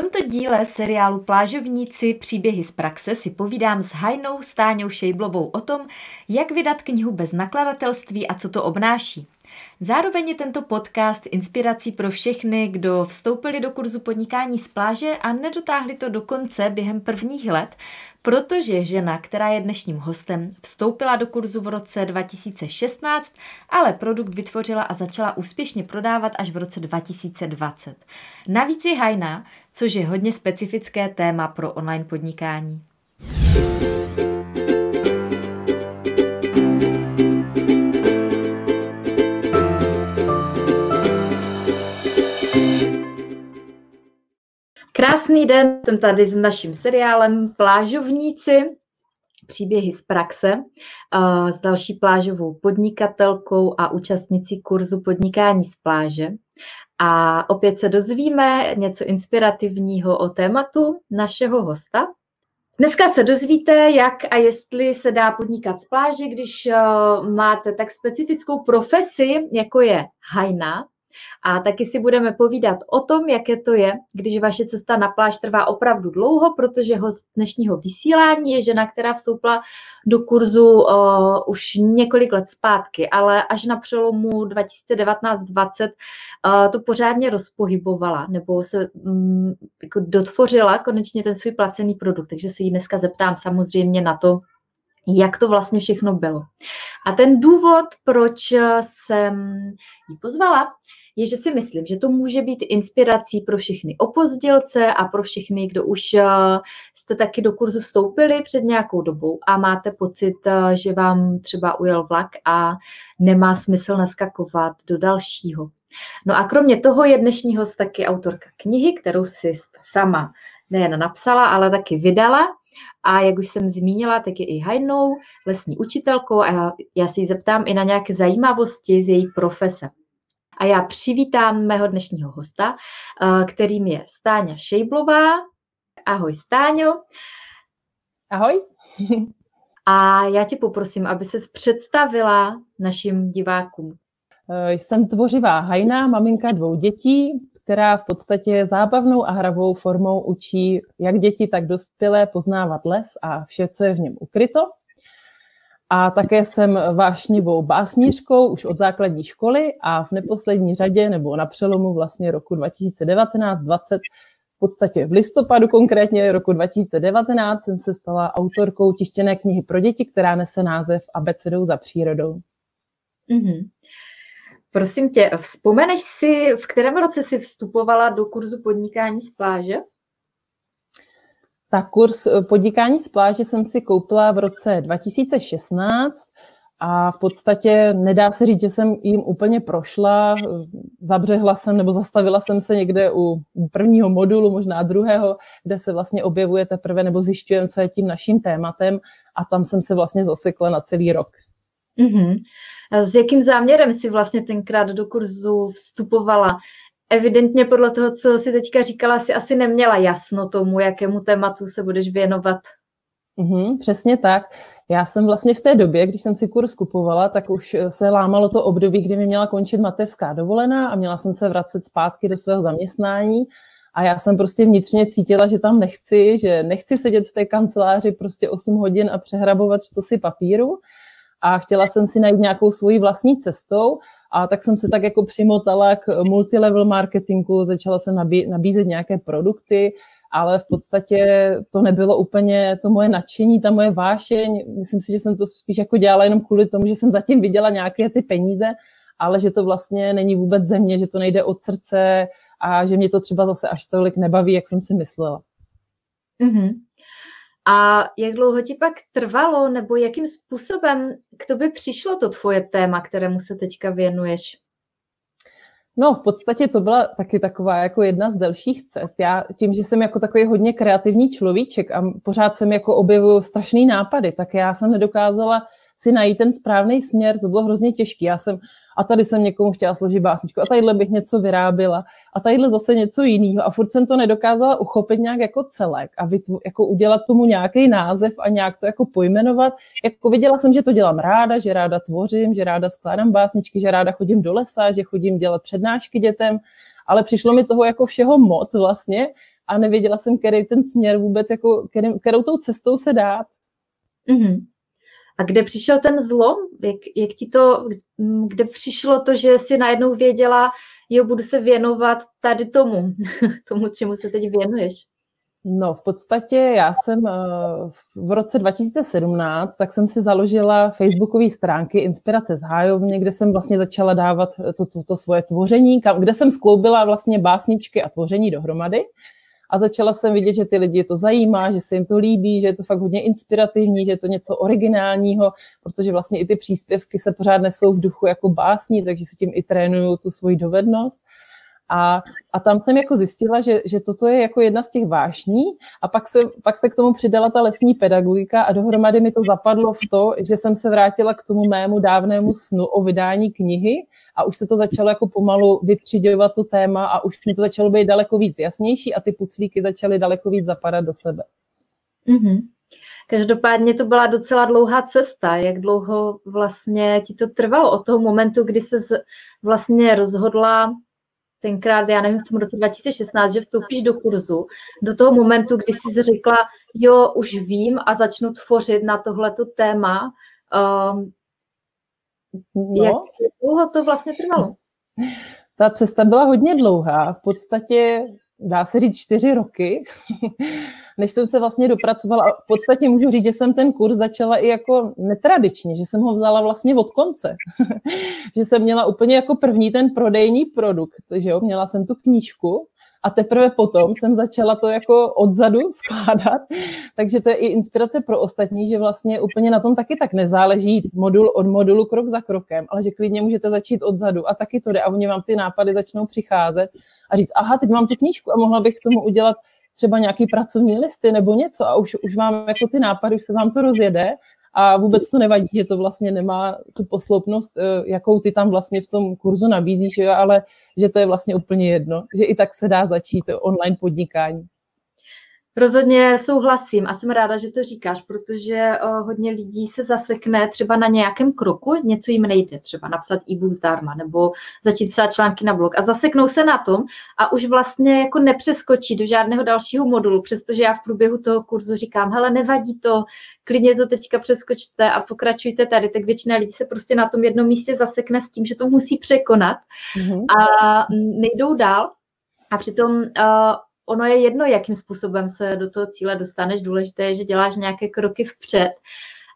tomto díle seriálu Plážovníci příběhy z praxe si povídám s Hajnou Stáňou Šejblovou o tom, jak vydat knihu bez nakladatelství a co to obnáší. Zároveň je tento podcast inspirací pro všechny, kdo vstoupili do kurzu podnikání z pláže a nedotáhli to do konce během prvních let, protože žena, která je dnešním hostem, vstoupila do kurzu v roce 2016, ale produkt vytvořila a začala úspěšně prodávat až v roce 2020. Navíc je hajná, což je hodně specifické téma pro online podnikání. Krásný den, jsem tady s naším seriálem Plážovníci, příběhy z praxe, s další plážovou podnikatelkou a účastnicí kurzu podnikání z pláže. A opět se dozvíme něco inspirativního o tématu našeho hosta. Dneska se dozvíte, jak a jestli se dá podnikat z pláže, když máte tak specifickou profesi, jako je hajna, a taky si budeme povídat o tom, jaké to je, když vaše cesta na pláž trvá opravdu dlouho, protože host dnešního vysílání je žena, která vstoupila do kurzu uh, už několik let zpátky, ale až na přelomu 2019-2020 uh, to pořádně rozpohybovala, nebo se um, jako dotvořila konečně ten svůj placený produkt. Takže se jí dneska zeptám samozřejmě na to, jak to vlastně všechno bylo. A ten důvod, proč jsem ji pozvala, je, že si myslím, že to může být inspirací pro všechny opozdělce a pro všechny, kdo už eh, jste taky do kurzu vstoupili před nějakou dobou a máte pocit, eh, že vám třeba ujel vlak a nemá smysl naskakovat do dalšího. No a kromě toho je dnešní host taky autorka knihy, kterou si sama nejen napsala, ale taky vydala. A jak už jsem zmínila, tak je i hajnou, lesní učitelkou a já, já se jí zeptám i na nějaké zajímavosti z její profese. A já přivítám mého dnešního hosta, eh, kterým je Stáňa Šejblová. Ahoj Stáňo. Ahoj. A já tě poprosím, aby se představila našim divákům. Eh, jsem tvořivá hajná, maminka dvou dětí, která v podstatě zábavnou a hravou formou učí jak děti, tak dospělé poznávat les a vše, co je v něm ukryto. A také jsem vášnivou básnířkou už od základní školy a v neposlední řadě, nebo na přelomu vlastně roku 2019-20, v podstatě v listopadu konkrétně roku 2019 jsem se stala autorkou tištěné knihy pro děti, která nese název Abecedou za přírodou. Mm-hmm. Prosím tě, vzpomeneš si, v kterém roce jsi vstupovala do kurzu podnikání z pláže? Tak kurz eh, podnikání z pláže jsem si koupila v roce 2016 a v podstatě nedá se říct, že jsem jim úplně prošla. Zabřehla jsem nebo zastavila jsem se někde u prvního modulu, možná druhého, kde se vlastně objevuje teprve nebo zjišťujeme, co je tím naším tématem a tam jsem se vlastně zasekla na celý rok. Mm-hmm. A s jakým záměrem si vlastně tenkrát do kurzu vstupovala? Evidentně podle toho, co si teďka říkala, si asi neměla jasno tomu, jakému tématu se budeš věnovat. Mm-hmm, přesně tak. Já jsem vlastně v té době, když jsem si kurz kupovala, tak už se lámalo to období, kdy mi měla končit mateřská dovolená a měla jsem se vracet zpátky do svého zaměstnání. A já jsem prostě vnitřně cítila, že tam nechci, že nechci sedět v té kanceláři prostě 8 hodin a přehrabovat si papíru. A chtěla jsem si najít nějakou svoji vlastní cestou a tak jsem se tak jako přimotala k multilevel marketingu, začala jsem nabí, nabízet nějaké produkty, ale v podstatě to nebylo úplně to moje nadšení, ta moje vášeň. Myslím si, že jsem to spíš jako dělala jenom kvůli tomu, že jsem zatím viděla nějaké ty peníze, ale že to vlastně není vůbec země, že to nejde od srdce a že mě to třeba zase až tolik nebaví, jak jsem si myslela. Mm-hmm. A jak dlouho ti pak trvalo, nebo jakým způsobem k tobě přišlo to tvoje téma, kterému se teďka věnuješ? No, v podstatě to byla taky taková jako jedna z delších cest. Já tím, že jsem jako takový hodně kreativní človíček a pořád jsem jako objevuju strašný nápady, tak já jsem nedokázala si najít ten správný směr, to bylo hrozně těžké. Já jsem, a tady jsem někomu chtěla složit básničku, a tadyhle bych něco vyrábila, a tadyhle zase něco jiného. A furt jsem to nedokázala uchopit nějak jako celek a vytvo, jako udělat tomu nějaký název a nějak to jako pojmenovat. Jako viděla jsem, že to dělám ráda, že ráda tvořím, že ráda skládám básničky, že ráda chodím do lesa, že chodím dělat přednášky dětem, ale přišlo mi toho jako všeho moc vlastně a nevěděla jsem, který ten směr vůbec, jako, kterou tou cestou se dát. Mm-hmm. A kde přišel ten zlom? Jak, jak ti to, kde přišlo to, že si najednou věděla, jo, budu se věnovat tady tomu, tomu, čemu se teď věnuješ? No, v podstatě já jsem eh, v roce 2017, tak jsem si založila facebookové stránky Inspirace z hájovně, kde jsem vlastně začala dávat to, to, to svoje tvoření, kde jsem skloubila vlastně básničky a tvoření dohromady a začala jsem vidět, že ty lidi to zajímá, že se jim to líbí, že je to fakt hodně inspirativní, že je to něco originálního, protože vlastně i ty příspěvky se pořád nesou v duchu jako básní, takže si tím i trénuju tu svoji dovednost. A, a tam jsem jako zjistila, že, že toto je jako jedna z těch vášní a pak se, pak se k tomu přidala ta lesní pedagogika a dohromady mi to zapadlo v to, že jsem se vrátila k tomu mému dávnému snu o vydání knihy a už se to začalo jako pomalu vytřiďovat to téma a už mi to začalo být daleko víc jasnější a ty puclíky začaly daleko víc zapadat do sebe. Mm-hmm. Každopádně to byla docela dlouhá cesta. Jak dlouho vlastně ti to trvalo od toho momentu, kdy se vlastně rozhodla tenkrát, já nevím, v tom roce 2016, že vstoupíš do kurzu, do toho momentu, kdy jsi řekla, jo, už vím a začnu tvořit na tohleto téma. Um, no. Jak dlouho to vlastně trvalo? Ta cesta byla hodně dlouhá. V podstatě dá se říct čtyři roky, než jsem se vlastně dopracovala. A v podstatě můžu říct, že jsem ten kurz začala i jako netradičně, že jsem ho vzala vlastně od konce. že jsem měla úplně jako první ten prodejní produkt, že jo, měla jsem tu knížku a teprve potom jsem začala to jako odzadu skládat, takže to je i inspirace pro ostatní, že vlastně úplně na tom taky tak nezáleží modul od modulu krok za krokem, ale že klidně můžete začít odzadu a taky to jde a oni vám ty nápady začnou přicházet a říct, aha, teď mám tu knížku a mohla bych k tomu udělat třeba nějaký pracovní listy nebo něco. A už, už mám jako ty nápady, už se vám to rozjede a vůbec to nevadí, že to vlastně nemá tu posloupnost, eh, jakou ty tam vlastně v tom kurzu nabízíš, ale že to je vlastně úplně jedno, že i tak se dá začít online podnikání. Rozhodně souhlasím a jsem ráda, že to říkáš, protože hodně lidí se zasekne třeba na nějakém kroku, něco jim nejde, třeba napsat e-book zdarma nebo začít psát články na blog a zaseknou se na tom a už vlastně jako nepřeskočí do žádného dalšího modulu, přestože já v průběhu toho kurzu říkám, hele, nevadí to, klidně to teďka přeskočte a pokračujte tady, tak většina lidí se prostě na tom jednom místě zasekne s tím, že to musí překonat mm-hmm. a nejdou dál. A přitom uh, ono je jedno, jakým způsobem se do toho cíle dostaneš. Důležité je, že děláš nějaké kroky vpřed.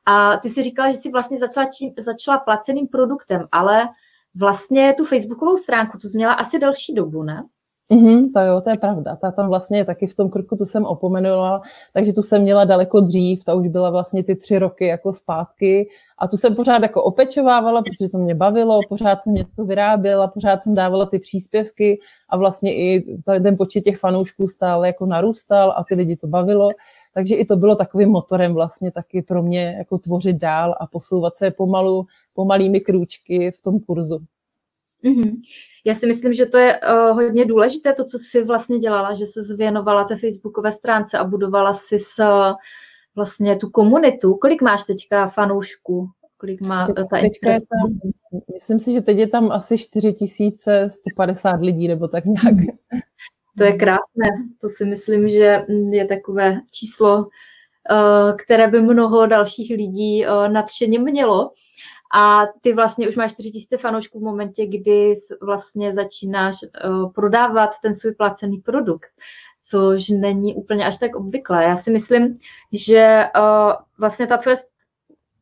A ty si říkala, že jsi vlastně začala, čím, začala placeným produktem, ale vlastně tu facebookovou stránku, tu změla asi další dobu, ne? Mm-hmm, to jo, to je pravda. Ta tam vlastně taky v tom kroku tu jsem opomenula, takže tu jsem měla daleko dřív, ta už byla vlastně ty tři roky jako zpátky a tu jsem pořád jako opečovávala, protože to mě bavilo, pořád jsem něco vyráběla, pořád jsem dávala ty příspěvky a vlastně i ten počet těch fanoušků stále jako narůstal a ty lidi to bavilo. Takže i to bylo takovým motorem vlastně taky pro mě jako tvořit dál a posouvat se pomalu, pomalými krůčky v tom kurzu. Mm-hmm. Já si myslím, že to je uh, hodně důležité, to, co jsi vlastně dělala, že se zvěnovala té facebookové stránce a budovala si s, uh, vlastně tu komunitu. Kolik máš teďka fanoušků? Kolik má Teď, ta teďka je tam, Myslím si, že teď je tam asi 4150 lidí, nebo tak nějak. Mhm. To je krásné. To si myslím, že je takové číslo, které by mnoho dalších lidí nadšeně mělo. A ty vlastně už máš 4000 fanoušků v momentě, kdy vlastně začínáš uh, prodávat ten svůj placený produkt, což není úplně až tak obvyklé. Já si myslím, že uh, vlastně ta tvoje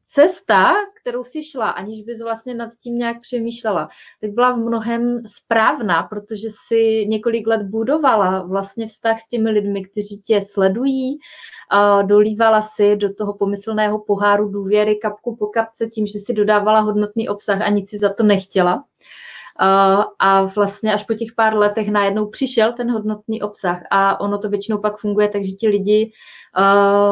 cesta, kterou si šla, aniž bys vlastně nad tím nějak přemýšlela, tak byla v mnohem správná, protože si několik let budovala vlastně vztah s těmi lidmi, kteří tě sledují, dolívala si do toho pomyslného poháru důvěry kapku po kapce tím, že si dodávala hodnotný obsah a nic si za to nechtěla. A vlastně až po těch pár letech najednou přišel ten hodnotný obsah a ono to většinou pak funguje tak, že ti lidi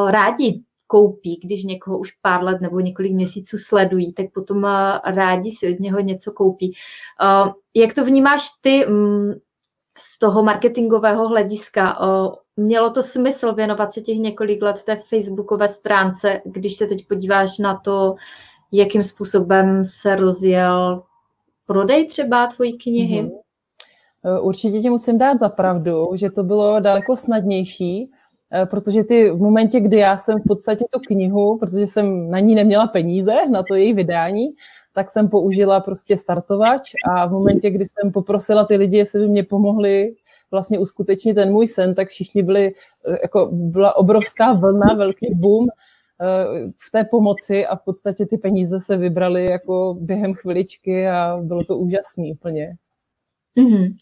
rádi koupí, když někoho už pár let nebo několik měsíců sledují, tak potom rádi si od něho něco koupí. Jak to vnímáš ty mm, z toho marketingového hlediska? Mělo to smysl věnovat se těch několik let té facebookové stránce, když se teď podíváš na to, jakým způsobem se rozjel prodej třeba tvojí knihy? Mm-hmm. Určitě ti musím dát za pravdu, že to bylo daleko snadnější, protože ty v momentě, kdy já jsem v podstatě tu knihu, protože jsem na ní neměla peníze, na to její vydání, tak jsem použila prostě startovač a v momentě, kdy jsem poprosila ty lidi, jestli by mě pomohli vlastně uskutečnit ten můj sen, tak všichni byli, eh, jako byla obrovská vlna, velký boom eh, v té pomoci a v podstatě ty peníze se vybraly jako během chviličky a bylo to úžasný úplně. Mm-hmm.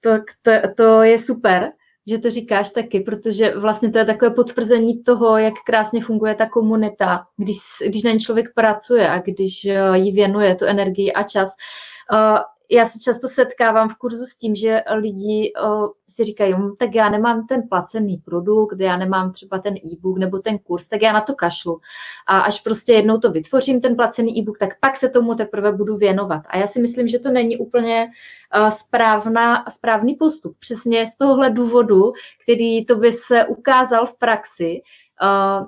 Tak to, to je super že to říkáš taky, protože vlastně to je takové potvrzení toho, jak krásně funguje ta komunita, když, když na ní člověk pracuje a když eh, jí věnuje tu energii a čas. Já se často setkávám v kurzu s tím, že lidi uh, si říkají, hm, tak já nemám ten placený produkt, já nemám třeba ten e-book nebo ten kurz, tak já na to kašlu. A až prostě jednou to vytvořím, ten placený e-book, tak pak se tomu teprve budu věnovat. A já si myslím, že to není úplně správná, správný postup. Přesně z tohohle důvodu, který to by se ukázal v praxi,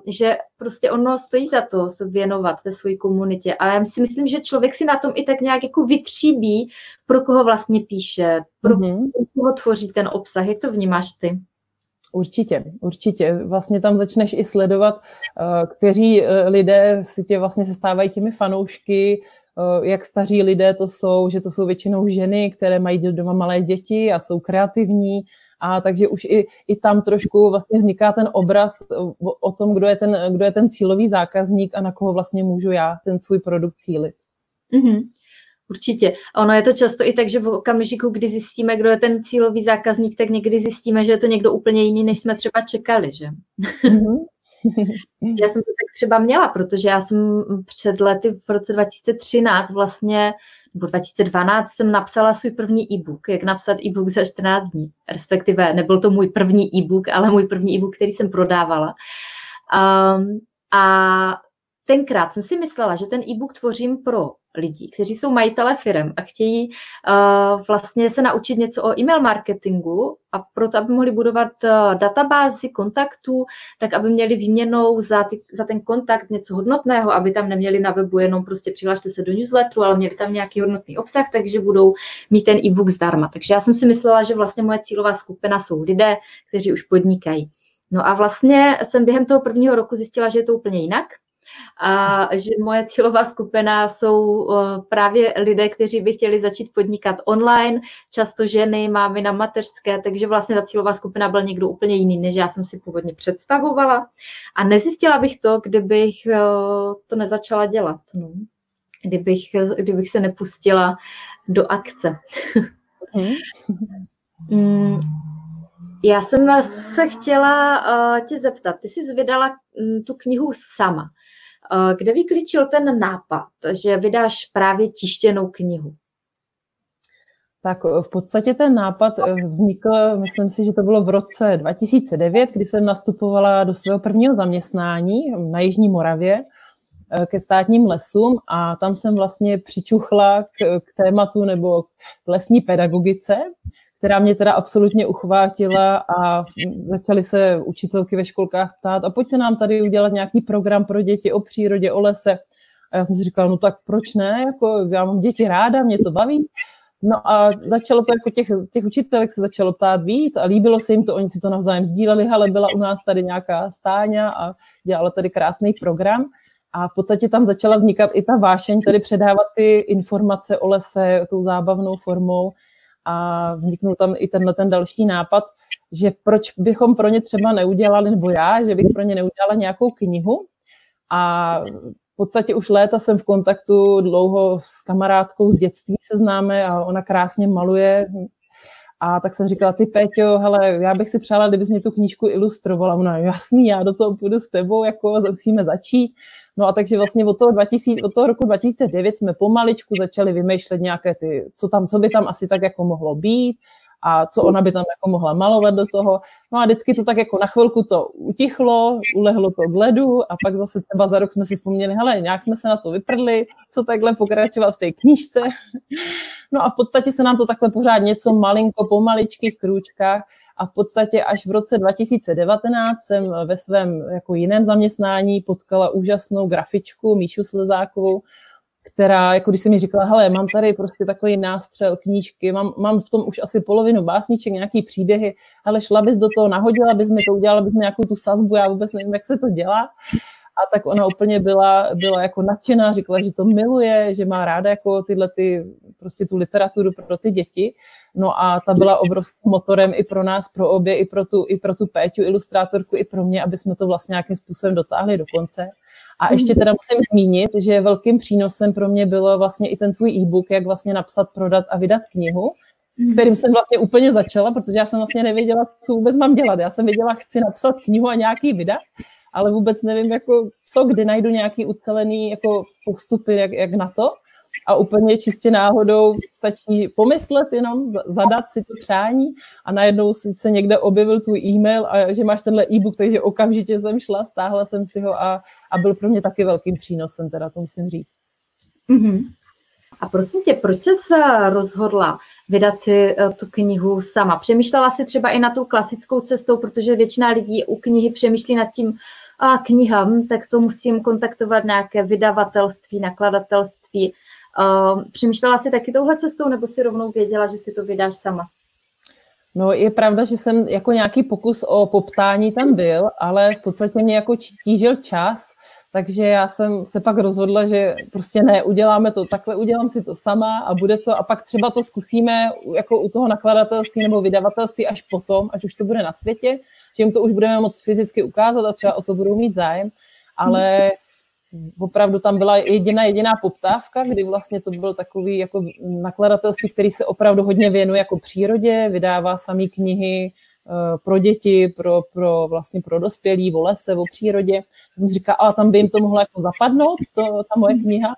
že prostě ono stojí za to se věnovat té své komunitě. A já si myslím, že člověk si na tom i tak nějak jako vytříbí, pro koho vlastně píše, pro mm-hmm. koho tvoří ten obsah. Jak to vnímáš ty? Určitě, určitě. Vlastně tam začneš i sledovat, uh, kteří uh, lidé si tě vlastně se stávají těmi fanoušky, jak staří lidé to jsou, že to jsou většinou ženy, které mají doma malé děti a jsou kreativní, a takže už i, i tam trošku vlastně vzniká ten obraz o, o tom, kdo je, ten, kdo je ten cílový zákazník a na koho vlastně můžu já ten svůj produkt cílit. Mm-hmm. Určitě. Ono je to často i tak, že v okamžiku, kdy zjistíme, kdo je ten cílový zákazník, tak někdy zjistíme, že je to někdo úplně jiný, než jsme třeba čekali, že? Mm-hmm. já jsem to tak třeba měla, protože já jsem před lety v roce 2013 vlastně nebo 2012 jsem napsala svůj první e-book, jak napsat e-book za 14 dní. Respektive nebyl to můj první e-book, ale můj první e-book, který jsem prodávala. Um, a tenkrát jsem si myslela, že ten e-book tvořím pro lidi, kteří jsou majitele firm a chtějí uh, vlastně se naučit něco o e-mail marketingu a proto, aby mohli budovat uh, databázi kontaktů, tak aby měli výměnou za, ty, za ten kontakt něco hodnotného, aby tam neměli na webu jenom prostě přihlašte se do newsletteru, ale měli tam nějaký hodnotný obsah, takže budou mít ten e-book zdarma. Takže já jsem si myslela, že vlastně moje cílová skupina jsou lidé, kteří už podnikají. No a vlastně jsem během toho prvního roku zjistila, že je to úplně jinak, a že moje cílová skupina jsou právě lidé, kteří by chtěli začít podnikat online, často ženy, mámy na mateřské, takže vlastně ta cílová skupina byla někdo úplně jiný, než já jsem si původně představovala. A nezjistila bych to, kdybych to nezačala dělat. No. Kdybych, kdybych se nepustila do akce. Mm. Já jsem se chtěla uh, tě zeptat, ty jsi vydala um, tu knihu sama. Eh, kde vyklíčil ten nápad, že vydáš právě tištěnou knihu? Tak eh, v podstatě ten nápad eh, vznikl, myslím si, že to bylo v roce 2009, kdy jsem nastupovala do svého prvního zaměstnání na Jižní Moravě ke státním lesům a tam jsem vlastně přičuchla k, k tématu nebo k lesní pedagogice která mě teda absolutně uchvátila a začaly se učitelky ve školkách ptát a pojďte nám tady udělat nějaký program pro děti o přírodě, o lese. A já jsem si říkala, no tak proč ne, jako já mám děti ráda, mě to baví. No a začalo to jako těch, těch učitelek se začalo ptát víc a líbilo se jim to, oni si to navzájem sdíleli, ale byla u nás tady nějaká stáňa a dělala tady krásný program. A v podstatě tam začala vznikat i ta vášeň, tady předávat ty informace o lese tou zábavnou formou a vzniknul tam i tenhle ten další nápad, že proč bychom pro ně třeba neudělali, nebo já, že bych pro ně neudělala nějakou knihu. A v podstatě už léta jsem v kontaktu dlouho s kamarádkou z dětství se známe a ona krásně maluje a tak jsem říkala, ty Péťo, hele, já bych si přála, kdybys mě tu knížku ilustrovala. Ona, jasný, já do toho půjdu s tebou, jako musíme začít. No a takže vlastně od toho, 2000, od toho roku 2009 jsme pomaličku začali vymýšlet nějaké ty, co tam, co by tam asi tak jako mohlo být a co ona by tam jako mohla malovat do toho. No a vždycky to tak jako na chvilku to utichlo, ulehlo to v ledu a pak zase třeba za rok jsme si vzpomněli, hele, nějak jsme se na to vyprdli, co takhle pokračovat v té knížce. No a v podstatě se nám to takhle pořád něco malinko po maličkých krůčkách a v podstatě až v roce 2019 jsem ve svém jako jiném zaměstnání potkala úžasnou grafičku Míšu Slezákovou, která, jako když jsem mi říkala, hele, mám tady prostě takový nástřel knížky, mám, mám v tom už asi polovinu básniček, nějaký příběhy, ale šla bys do toho, nahodila bys mi to, udělala bys mi nějakou tu sazbu, já vůbec nevím, jak se to dělá. A tak ona úplně byla, byla jako nadšená, říkala, že to miluje, že má ráda jako tyhle ty, prostě tu literaturu pro ty děti. No a ta byla obrovským motorem i pro nás, pro obě, i pro tu, i pro tu Péťu, ilustrátorku, i pro mě, aby jsme to vlastně nějakým způsobem dotáhli do konce. A ještě teda musím zmínit, že velkým přínosem pro mě bylo vlastně i ten tvůj e-book, jak vlastně napsat, prodat a vydat knihu, kterým jsem vlastně úplně začala, protože já jsem vlastně nevěděla, co vůbec mám dělat. Já jsem věděla, chci napsat knihu a nějaký vydat, ale vůbec nevím, jako, co, kdy najdu nějaký ucelený jako postupy, jak, jak na to. A úplně čistě náhodou stačí pomyslet jenom, zadat si to přání a najednou se někde objevil tvůj e-mail a že máš tenhle e-book, takže okamžitě jsem šla, stáhla jsem si ho a, a byl pro mě taky velkým přínosem, teda to musím říct. Mm-hmm. A prosím tě, proč jsi se rozhodla vydat si eh, tu knihu sama? Přemýšlela si třeba i na tou klasickou cestou, protože většina lidí u knihy přemýšlí nad tím, a kniha, hm, tak to musím kontaktovat nějaké vydavatelství, nakladatelství. Uh, přemýšlela jsi taky touhle cestou, nebo si rovnou věděla, že si to vydáš sama? No je pravda, že jsem jako nějaký pokus o poptání tam byl, ale v podstatě mě jako tížil čas, takže já jsem se pak rozhodla, že prostě ne, uděláme to. Takhle, udělám si to sama a bude to, a pak třeba to zkusíme jako u toho nakladatelství nebo vydavatelství až potom, až už to bude na světě, že jim to už budeme moc fyzicky ukázat a třeba o to budou mít zájem, ale opravdu tam byla jediná jediná poptávka, kdy vlastně to byl takový jako nakladatelství, který se opravdu hodně věnuje jako přírodě, vydává samý knihy, pro děti, pro, pro vlastně pro dospělí, o lese, o přírodě. Jsem říkala, a tam by jim to mohlo jako zapadnout, to, ta moje kniha,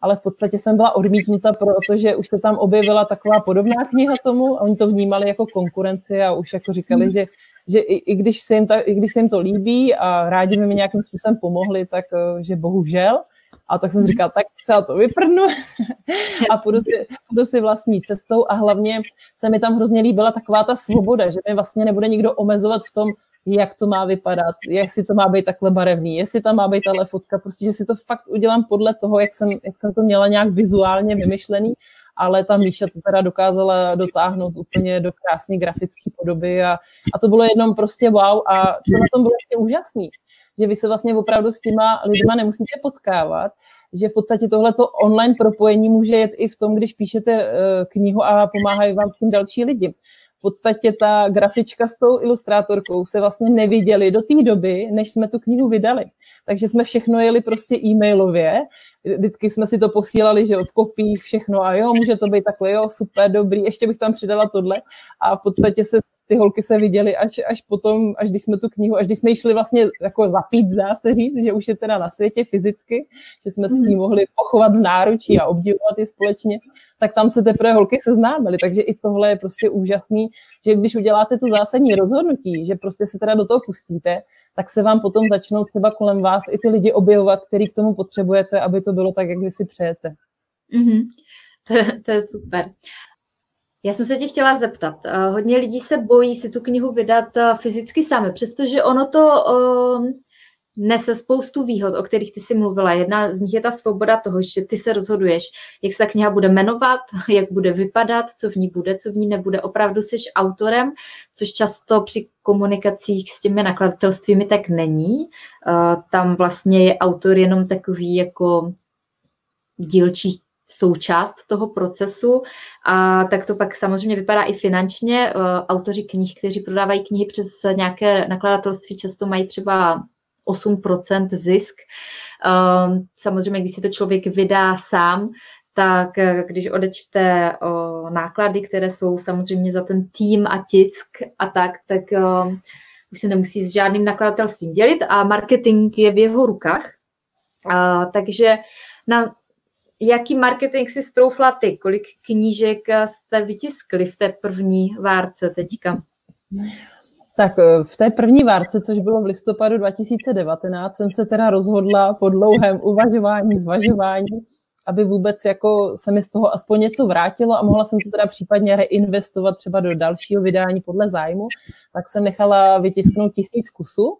ale v podstatě jsem byla odmítnuta, protože už se tam objevila taková podobná kniha tomu a oni to vnímali jako konkurenci a už jako říkali, hmm. že, že i, i, když se jim ta, i když se jim to líbí a rádi by mi nějakým způsobem pomohli, tak eh, že bohužel. A tak jsem si říkala, tak se to vyprdnu a půjdu si, půjdu si vlastní cestou. A hlavně se mi tam hrozně líbila taková ta svoboda, že mi vlastně nebude nikdo omezovat v tom, jak to má vypadat, jestli to má být takhle barevný, jestli tam má být tahle fotka, prostě, že si to fakt udělám podle toho, jak jsem, jak jsem to měla nějak vizuálně vymyšlený, ale ta Míša to teda dokázala dotáhnout úplně do krásné grafické podoby a, a to bylo jenom prostě wow a co na tom bylo ještě úžasný, že vy se vlastně opravdu s těma lidma nemusíte potkávat, že v podstatě tohleto online propojení může jet i v tom, když píšete eh, knihu a pomáhají vám s tím další lidi v podstatě ta grafička s tou ilustrátorkou se vlastně neviděli do té doby, než jsme tu knihu vydali. Takže jsme všechno jeli prostě e-mailově, vždycky jsme si to posílali, že v kopích všechno a jo, může to být takhle, jo, super, dobrý, ještě bych tam přidala tohle a v podstatě se ty holky se viděly až, až potom, až když jsme tu knihu, až když jsme ji šli vlastně jako zapít, dá se říct, že už je teda na světě fyzicky, že jsme s ní mhm. mohli pochovat v náručí a obdivovat ji společně, tak tam se teprve holky seznámily, takže i tohle je prostě úžasný, že když uděláte tu zásadní rozhodnutí, že prostě se teda do toho pustíte, tak se vám potom začnou třeba kolem vás i ty lidi objevovat, který k tomu potřebujete, aby to bylo tak, jak vy si přejete. Mm-hmm. To, to je super. Já jsem se tě chtěla zeptat. Eh, hodně lidí se bojí si tu knihu vydat eh, fyzicky sami, přestože ono to uh, nese spoustu výhod, o kterých ty jsi mluvila. Jedna z nich je ta svoboda toho, že ty se rozhoduješ, jak se ta kniha bude jmenovat, jak bude vypadat, co v ní bude, co v ní nebude. Opravdu jsi autorem, což často při komunikacích s těmi nakladatelstvími tak není. Tam vlastně je autor jenom takový jako dílčí součást toho procesu a tak to pak samozřejmě vypadá i finančně. Autoři knih, kteří prodávají knihy přes nějaké nakladatelství, často mají třeba 8% zisk. Samozřejmě, když si to člověk vydá sám, tak když odečte náklady, které jsou samozřejmě za ten tým a tisk a tak, tak už se nemusí s žádným nakladatelstvím dělit a marketing je v jeho rukách. takže na jaký marketing si stroufla ty? Kolik knížek jste vytiskli v té první várce teďka? Tak eh, v té první várce, což bylo v listopadu 2019, jsem se teda rozhodla po dlouhém uvažování, zvažování, aby vůbec jako se mi z toho aspoň něco vrátilo a mohla jsem to teda případně reinvestovat třeba do dalšího vydání podle zájmu, tak jsem nechala vytisknout tisíc kusů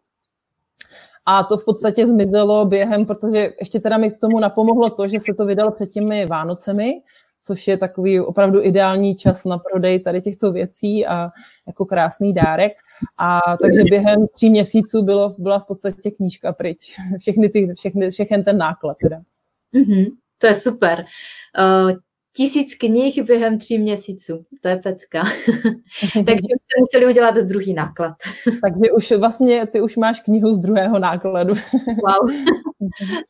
A to v podstatě zmizelo během, protože ještě teda mi k tomu napomohlo to, že se to vydalo před těmi Vánocemi, což je takový opravdu ideální čas na prodej tady těchto věcí a jako krásný dárek. A takže během tří měsíců bylo, byla v podstatě knížka pryč. Všechny ty, všechny, všechny ten náklad teda. Mm-hmm, to je super. Uh, tisíc knih během tří měsíců. To je pecka. Takže jste museli udělat druhý náklad. Takže už vlastně ty už máš knihu z druhého nákladu. wow.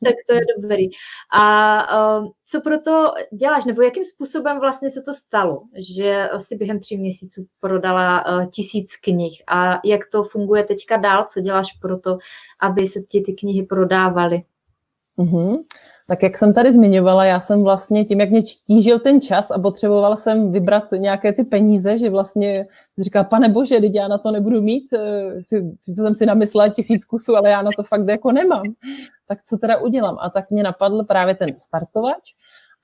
tak to je dobrý. A uh, co proto děláš, nebo jakým způsobem vlastně se to stalo, že asi během tří měsíců prodala uh, tisíc knih a jak to funguje teďka dál, co děláš pro to, aby se ti ty knihy prodávaly? Uh-huh. Tak jak jsem tady zmiňovala, já jsem vlastně tím, jak mě tížil ten čas a potřebovala jsem vybrat nějaké ty peníze, že vlastně říká, pane bože, teď já na to nebudu mít, eh, sice jsem si namyslela tisíc kusů, ale já na to fakt jako nemám. Tak co teda udělám? A tak mě napadl právě ten startovač,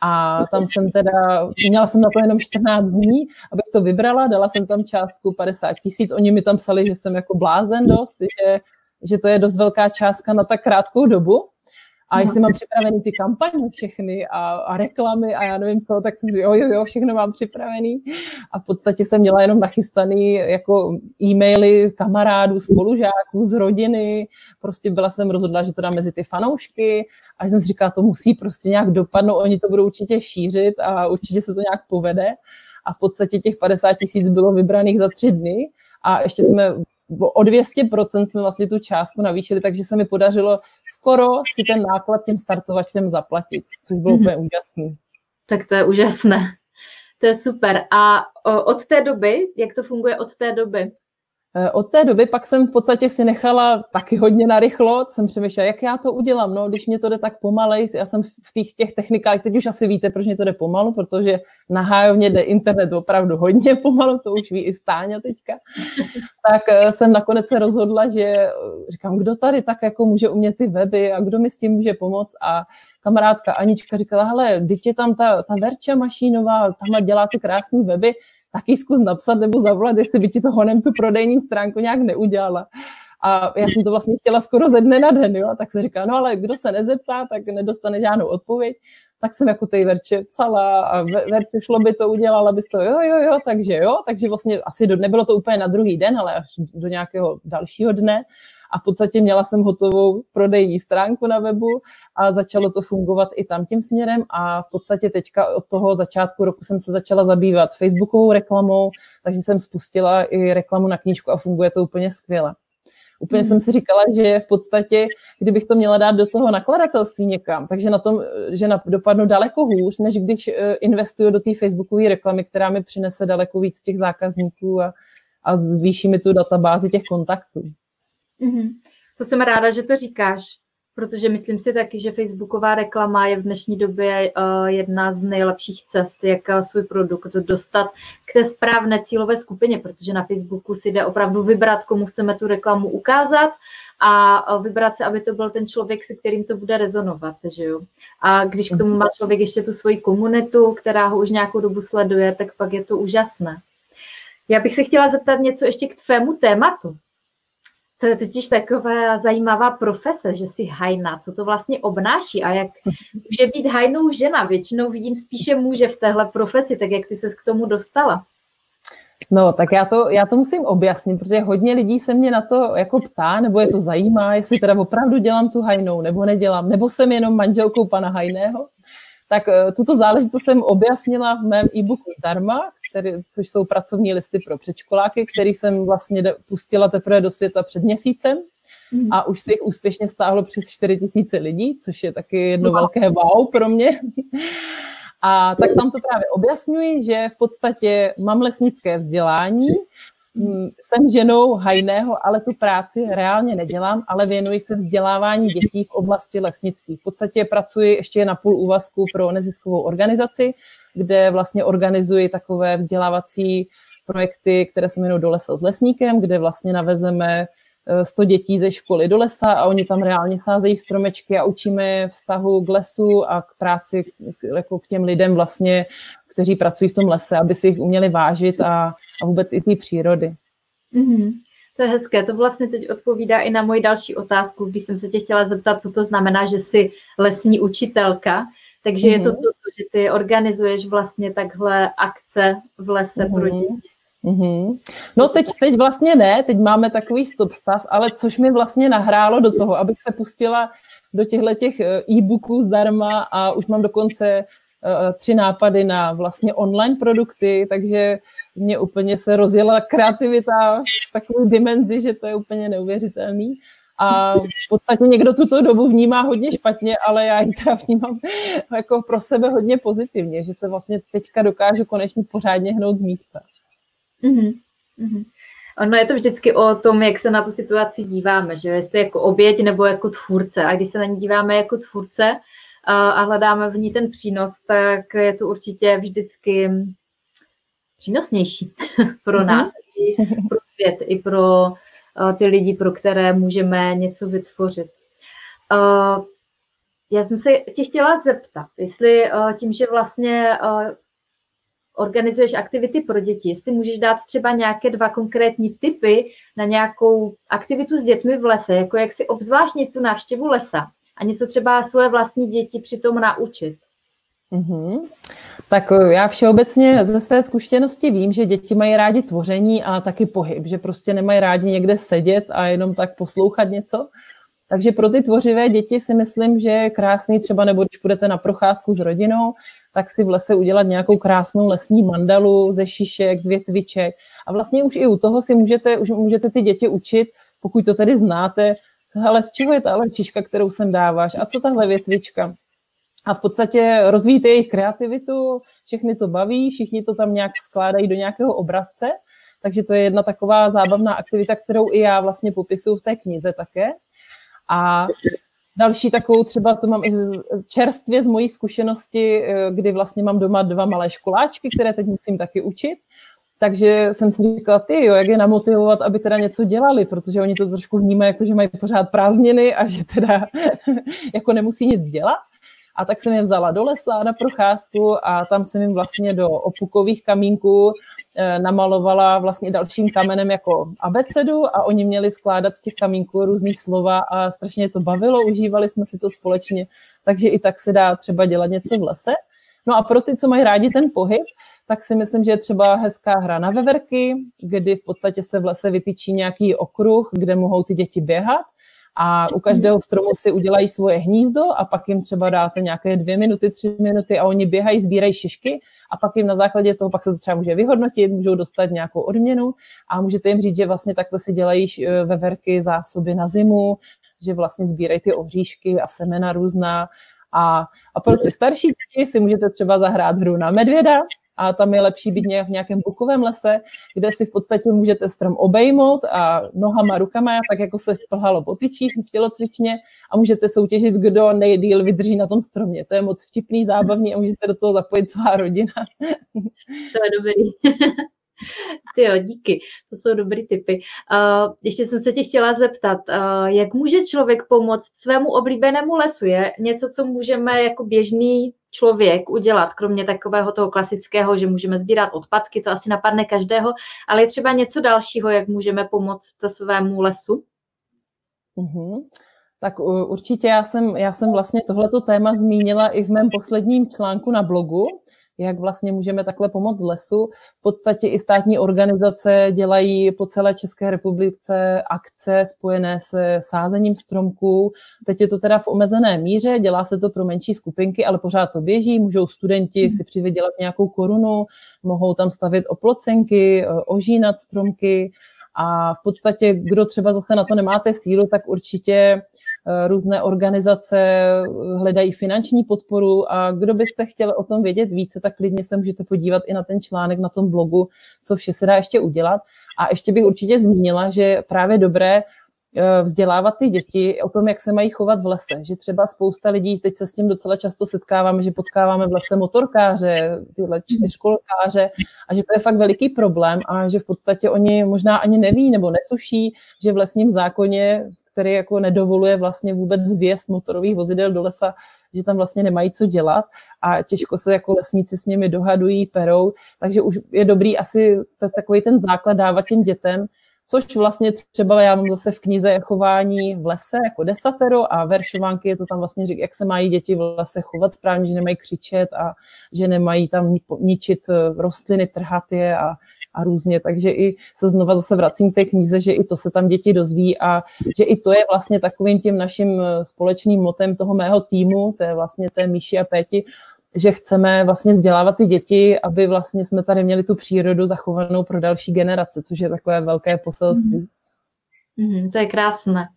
a tam jsem teda, měla jsem na to jenom 14 dní, abych to vybrala, dala jsem tam částku 50 tisíc, oni mi tam psali, že jsem jako blázen dost, že, že to je dost velká částka na tak krátkou dobu, a jestli mám připravený ty kampaně všechny a, a reklamy a já nevím co, tak jsem jo, jo, jo, všechno mám připravený. A v podstatě jsem měla jenom nachystaný jako e-maily kamarádů, spolužáků z rodiny. Prostě byla jsem rozhodla, že to dám mezi ty fanoušky a jsem si říkala, to musí prostě nějak dopadnout, oni to budou určitě šířit a určitě se to nějak povede. A v podstatě těch 50 tisíc bylo vybraných za tři dny a ještě jsme o 200% jsme vlastně tu částku navýšili, takže se mi podařilo skoro si ten náklad tím startovačem zaplatit, což bylo úplně úžasné. Tak to je úžasné. To je super. A od té doby, jak to funguje od té doby? Eh, od té doby pak jsem v podstatě si nechala taky hodně narychlo, jsem přemýšlela, jak já to udělám, no, když mě to jde tak pomalej, já jsem v těch, těch technikách, teď už asi víte, proč mě to jde pomalu, protože na hájovně jde internet opravdu hodně pomalu, to už ví i Stáňa teďka, tak eh, jsem nakonec se rozhodla, že eh, říkám, kdo tady tak jako může umět ty weby a kdo mi s tím může pomoct? A kamarádka Anička říkala, hele, teď je tam ta, ta Verča Mašínová, tam dělá ty krásné weby, taky zkus napsat nebo zavolat, jestli by ti to honem tu prodejní stránku nějak neudělala. A já jsem to vlastně chtěla skoro ze dne na den, jo? Tak se říká, no ale kdo se nezeptá, tak nedostane žádnou odpověď. Tak jsem jako tej Verče psala a Verče šlo by to udělala, bys to jo, jo, jo, takže jo, takže vlastně asi do, nebylo to úplně na druhý den, ale až do nějakého dalšího dne a v podstatě měla jsem hotovou prodejní stránku na webu a začalo to fungovat i tam tím směrem a v podstatě teďka od toho začátku roku jsem se začala zabývat facebookovou reklamou, takže jsem spustila i reklamu na knížku a funguje to úplně skvěle. Úplně jsem si říkala, že v podstatě, kdybych to měla dát do toho nakladatelství někam, takže na tom, že na, dopadnu daleko hůř, než když eh, investuju do té facebookové reklamy, která mi přinese daleko víc těch zákazníků a, a zvýší mi tu databázi těch kontaktů. Mm-hmm. To jsem ráda, že to říkáš, protože myslím si taky, že facebooková reklama je v dnešní době uh, jedna z nejlepších cest, jak uh, svůj produkt dostat k té správné cílové skupině, protože na Facebooku si jde opravdu vybrat, komu chceme tu reklamu ukázat a uh, vybrat se, aby to byl ten člověk, se kterým to bude rezonovat. Že jo? A když k tomu má člověk ještě tu svoji komunitu, která ho už nějakou dobu sleduje, tak pak je to úžasné. Já bych se chtěla zeptat něco ještě k tvému tématu, to je totiž taková zajímavá profese, že si hajna, co to vlastně obnáší a jak může být hajnou žena. Většinou vidím spíše muže v téhle profesi, tak jak ty ses k tomu dostala? No, tak já to, já to musím objasnit, protože hodně lidí se mě na to jako ptá, nebo je to zajímá, jestli teda opravdu dělám tu hajnou, nebo nedělám, nebo jsem jenom manželkou pana Hajného tak eh, tuto záležitost jsem objasnila v mém e-booku zdarma, který, což jsou pracovní listy pro předškoláky, který jsem vlastně pustila teprve do světa před měsícem mhm. a už si jich úspěšně stáhlo přes 4 tisíce lidí, což je taky jedno wow. velké wow pro mě. A tak tam to právě objasňuji, že v podstatě mám lesnické vzdělání, jsem ženou hajného, ale tu práci reálně nedělám, ale věnuji se vzdělávání dětí v oblasti lesnictví. V podstatě pracuji ještě na půl úvazku pro neziskovou organizaci, kde vlastně organizuji takové vzdělávací projekty, které se jmenují Do lesa s lesníkem, kde vlastně navezeme 100 eh, dětí ze školy do lesa a oni tam reálně sázejí stromečky a učíme vztahu k lesu a k práci jako k těm lidem vlastně, kteří pracují v tom lese, aby si jich uměli vážit a a vůbec i té přírody. Mm-hmm. To je hezké, to vlastně teď odpovídá i na moji další otázku, když jsem se tě chtěla zeptat, co to znamená, že jsi lesní učitelka. Takže mm-hmm. je to mhm. to, že ty organizuješ vlastně takhle akce v lese mm-hmm. pro děti. Mm-hmm. No teď, teď vlastně ne, teď máme takový stop stav, ale což mi vlastně nahrálo do toho, abych se pustila do těchto těch eh, e-booků zdarma a už mám dokonce tři nápady na vlastně online produkty, takže mě úplně se rozjela kreativita v takové dimenzi, že to je úplně neuvěřitelný. A v podstatě někdo tuto dobu vnímá hodně špatně, ale já ji teda vnímám jako pro sebe hodně pozitivně, že se vlastně teďka dokážu konečně pořádně hnout z místa. Mm-hmm. Mm-hmm. Ono je to vždycky o tom, jak se na tu situaci díváme, že jestli jako oběť nebo jako tvůrce. A když se na ní díváme jako tvůrce a, hledáme v ní ten přínos, tak je to určitě vždycky přínosnější pro mm-hmm. nás, i pro svět, i pro ty lidi, pro které můžeme něco vytvořit. Já jsem se tě chtěla zeptat, jestli tím, že vlastně organizuješ aktivity pro děti, jestli můžeš dát třeba nějaké dva konkrétní typy na nějakou aktivitu s dětmi v lese, jako jak si obzvláštnit tu návštěvu lesa a něco třeba svoje vlastní děti přitom naučit. Mm-hmm. Tak eh, já všeobecně ze své zkušenosti vím, že děti mají rádi tvoření a taky pohyb, že prostě nemají rádi někde sedět a jenom tak poslouchat něco. Takže pro ty tvořivé děti si myslím, že je krásný třeba, nebo když půjdete na procházku s rodinou, tak si v lese udělat nějakou krásnou lesní mandalu ze šišek, z větviček. A vlastně už i u toho si můžete, už můžete ty děti učit, pokud to tedy znáte, ale z čeho je tahle šiška, kterou sem dáváš a co tahle větvička. A v podstatě rozvíjíte jejich kreativitu, všechny to baví, všichni to tam nějak skládají do nějakého obrazce, takže to je jedna taková zábavná aktivita, kterou i já vlastně popisuju v té knize také. A Další takovou třeba, to mám i čerstvě z mojí zkušenosti, eh, kdy vlastně mám doma dva malé školáčky, které teď musím taky učit. Takže jsem si říkala, ty jo, jak je namotivovat, aby teda něco dělali, protože oni to trošku vnímají, jako že mají pořád prázdniny a že teda jako nemusí nic dělat. A tak jsem je vzala do lesa na procházku a tam jsem jim vlastně do opukových kamínků eh, namalovala vlastně dalším kamenem jako abecedu a oni měli skládat z těch kamínků různý slova a strašně to bavilo, užívali jsme si to společně, takže i tak se dá třeba dělat něco v lese. No a pro ty, co mají rádi ten pohyb, tak si myslím, že je třeba hezká hra na veverky, kdy v podstatě se v lese vytyčí nějaký okruh, kde mohou ty děti běhat. A u každého stromu si udělají svoje hnízdo a pak jim třeba dáte nějaké dvě minuty, tři minuty a oni běhají, sbírají šišky a pak jim na základě toho, pak se to třeba může vyhodnotit, můžou dostat nějakou odměnu a můžete jim říct, že vlastně takhle si dělají eh, veverky zásoby na zimu, že vlastně sbírají ty ohříšky a semena různá a, a pro ty starší děti si můžete třeba zahrát hru na medvěda, a tam je lepší být v nějakém bukovém lese, kde si v podstatě můžete strom obejmout a nohama, rukama, tak jako se plhalo po tyčích v tělocvičně a můžete soutěžit, kdo nejdíl vydrží na tom stromě. To je moc vtipný, zábavný a můžete do toho zapojit celá rodina. To je dobrý. Ty jo, díky, to jsou dobrý typy. Uh, ještě jsem se tě chtěla zeptat, uh, jak může člověk pomoct svému oblíbenému lesu? Je něco, co můžeme jako běžný člověk udělat, kromě takového toho klasického, že můžeme sbírat odpadky, to asi napadne každého, ale je třeba něco dalšího, jak můžeme pomoct svému lesu? Mm-hmm. Tak určitě já jsem, já jsem vlastně tohleto téma zmínila i v mém posledním článku na blogu, jak vlastně můžeme takhle pomoct lesu. V podstatě i státní organizace dělají po celé České republice akce spojené se sázením stromků. Teď je to teda v omezené míře, dělá se to pro menší skupinky, ale pořád to běží. Můžou studenti hmm. si přivydělat nějakou korunu, mohou tam stavit oplocenky, ožínat stromky, a v podstatě, kdo třeba zase na to nemáte sílu, tak určitě Eh, různé organizace hledají finanční podporu a kdo byste chtěli o tom vědět více, tak klidně se můžete podívat i na ten článek na tom blogu, co vše se dá ještě udělat. A ještě bych určitě zmínila, že právě dobré eh, vzdělávat ty děti o tom, jak se mají chovat v lese. Že třeba spousta lidí, teď se s tím docela často setkáváme, že potkáváme v lese motorkáře, tyhle čtyřkolkáře a že to je fakt veliký problém a že v podstatě oni možná ani neví nebo netuší, že v lesním zákoně který jako nedovoluje vlastně vůbec zvěst motorových vozidel do lesa, že tam vlastně nemají co dělat a těžko se jako lesníci s nimi dohadují, perou, takže už je dobrý asi takový ten základ dávat těm dětem, což vlastně třeba já mám zase v knize chování v lese jako desatero a veršovánky je to tam vlastně řík, jak se mají děti v lese chovat správně, že nemají křičet a že nemají tam ničit eh, rostliny, trhat je a, a různě. Takže i se znova zase vracím k té knize, že i to se tam děti dozví a že i to je vlastně takovým tím naším eh, společným motem toho mého týmu, to je vlastně té Míši a Péti, že chceme vlastně vzdělávat ty děti, aby vlastně jsme tady měli tu přírodu zachovanou pro další generace, což je takové velké poselství. Mm, to je krásné.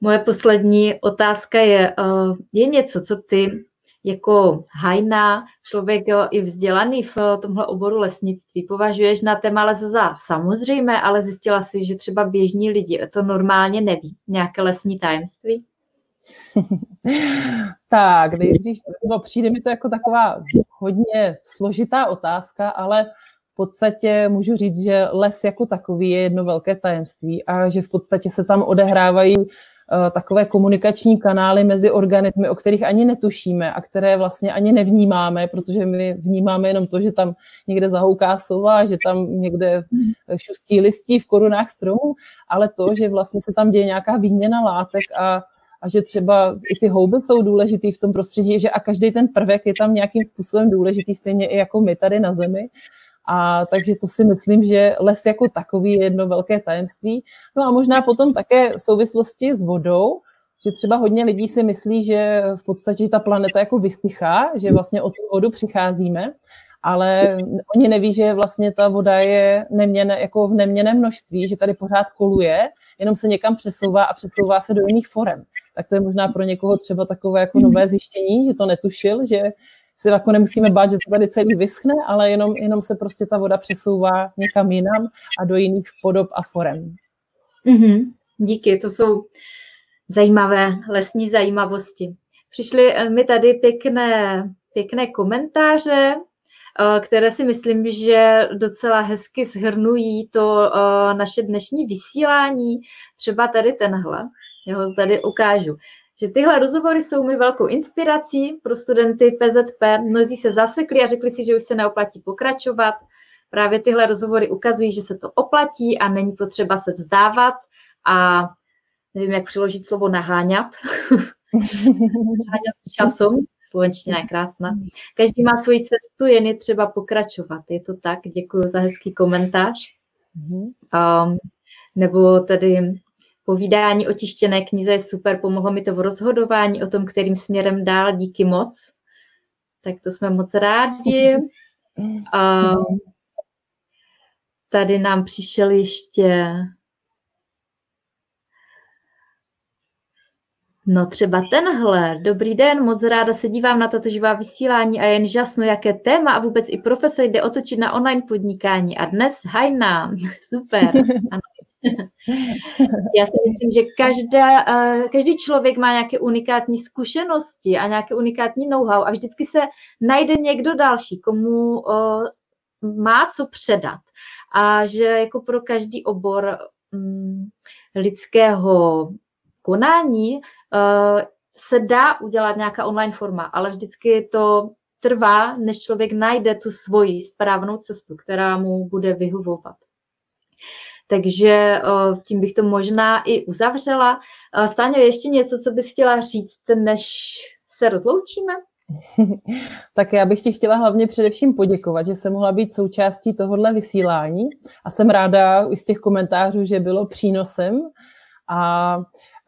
Moje poslední otázka je, eh, je něco, co ty jako hajná člověk i vzdělaný v tomhle oboru lesnictví. Považuješ na téma lesa za samozřejmé, ale zjistila si, že třeba běžní lidi to normálně neví, nějaké lesní tajemství? tak, nejdřív, no, přijde mi to jako taková hodně složitá otázka, ale v podstatě můžu říct, že les jako takový je jedno velké tajemství a že v podstatě se tam odehrávají takové komunikační kanály mezi organismy, o kterých ani netušíme a které vlastně ani nevnímáme, protože my vnímáme jenom to, že tam někde zahouká sova, že tam někde šustí listí v korunách stromů, ale to, že vlastně se tam děje nějaká výměna látek a a že třeba i ty houby jsou důležitý v tom prostředí, že a každý ten prvek je tam nějakým způsobem důležitý, stejně i jako my tady na Zemi. A takže to si myslím, že les jako takový je jedno velké tajemství. No a možná potom také v souvislosti s vodou, že třeba hodně lidí si myslí, že v podstatě ta planeta jako vysychá, že vlastně o tu vodu přicházíme, ale oni neví, že vlastně ta voda je neměné, jako v neměném množství, že tady pořád koluje, jenom se někam přesouvá a přesouvá se do jiných forem. Tak to je možná pro někoho třeba takové jako nové zjištění, že to netušil, že se jako nemusíme bát, že to tady celý vyschne, ale jenom, jenom se prostě ta voda přesouvá někam jinam a do jiných podob a forem. Mm-hmm. Díky, to jsou zajímavé lesní zajímavosti. Přišly mi tady pěkné, pěkné komentáře, eh, které si myslím, že docela hezky shrnují to eh, naše dnešní vysílání. Třeba tady tenhle, já ho tady ukážu že tyhle rozhovory jsou mi velkou inspirací pro studenty PZP. Mnozí se zasekli a řekli si, že už se neoplatí pokračovat. Právě tyhle rozhovory ukazují, že se to oplatí a není potřeba se vzdávat a nevím, jak přiložit slovo naháňat. naháňat s časem. Slovenština je krásná. Každý má svoji cestu, jen je třeba pokračovat. Je to tak? Děkuji za hezký komentář. Um, nebo tedy Povídání o tištěné knize je super, pomohlo mi to v rozhodování o tom, kterým směrem dál, díky moc. Tak to jsme moc rádi. A tady nám přišel ještě No třeba tenhle. Dobrý den, moc ráda se dívám na tato živá vysílání a jen žasnu, jaké téma a vůbec i profesor jde otočit na online podnikání. A dnes hajná. Super. Ano. Já si myslím, že každá, každý člověk má nějaké unikátní zkušenosti a nějaké unikátní know-how a vždycky se najde někdo další, komu má co předat. A že jako pro každý obor mm, lidského konání eh, se dá udělat nějaká online forma, ale vždycky to trvá, než člověk najde tu svoji správnou cestu, která mu bude vyhovovat. Takže tím bych to možná i uzavřela. Stáňo, ještě něco, co bys chtěla říct, než se rozloučíme? tak já bych ti chtěla hlavně především poděkovat, že jsem mohla být součástí tohohle vysílání a jsem ráda i z těch komentářů, že bylo přínosem a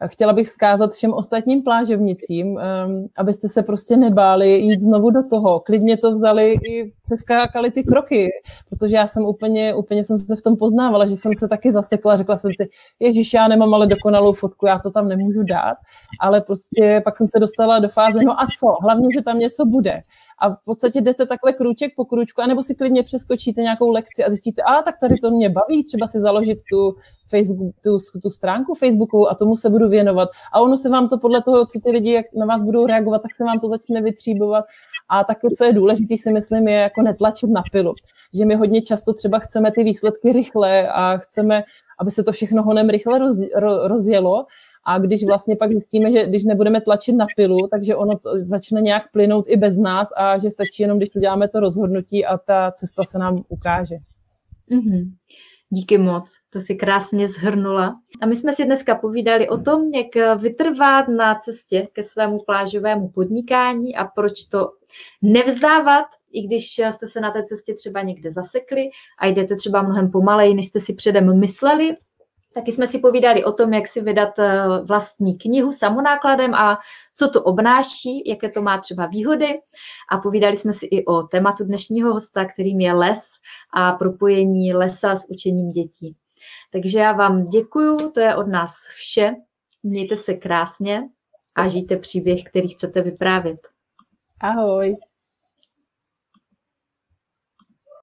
chtěla bych vzkázat všem ostatním plážovnicím, abyste se prostě nebáli jít znovu do toho. Klidně to vzali i přeskákali ty kroky, protože já jsem úplně, úplně jsem se v tom poznávala, že jsem se taky zasekla, řekla jsem si, ježiš, já nemám ale dokonalou fotku, já to tam nemůžu dát, ale prostě pak jsem se dostala do fáze, no a co, hlavně, že tam něco bude. A v podstatě jdete takhle krůček po krůčku, anebo si klidně přeskočíte nějakou lekci a zjistíte, a tak tady to mě baví, třeba si založit tu, Facebook, tu, tu stránku Facebooku a tomu se budu věnovat. A ono se vám to podle toho, co ty lidi jak na vás budou reagovat, tak se vám to začne vytříbovat. A také, co je důležité, si myslím, je jako netlačit na pilu. Že my hodně často třeba chceme ty výsledky rychle a chceme, aby se to všechno honem rychle roz, ro, rozjelo. A když vlastně pak zjistíme, že když nebudeme tlačit na pilu, takže ono to začne nějak plynout i bez nás a že stačí jenom, když uděláme to rozhodnutí a ta cesta se nám ukáže. Mm-hmm. Díky moc, to si krásně zhrnula. A my jsme si dneska povídali o tom, jak vytrvat na cestě ke svému plážovému podnikání a proč to nevzdávat, i když jste se na té cestě třeba někde zasekli a jdete třeba mnohem pomaleji, než jste si předem mysleli, Taky jsme si povídali o tom, jak si vydat eh, vlastní knihu samonákladem a co to obnáší, jaké to má třeba výhody. A povídali jsme si i o tématu dnešního hosta, kterým je les a propojení lesa s učením dětí. Takže já vám děkuju, to je od nás vše. Mějte se krásně a žijte příběh, který chcete vyprávět. Ahoj.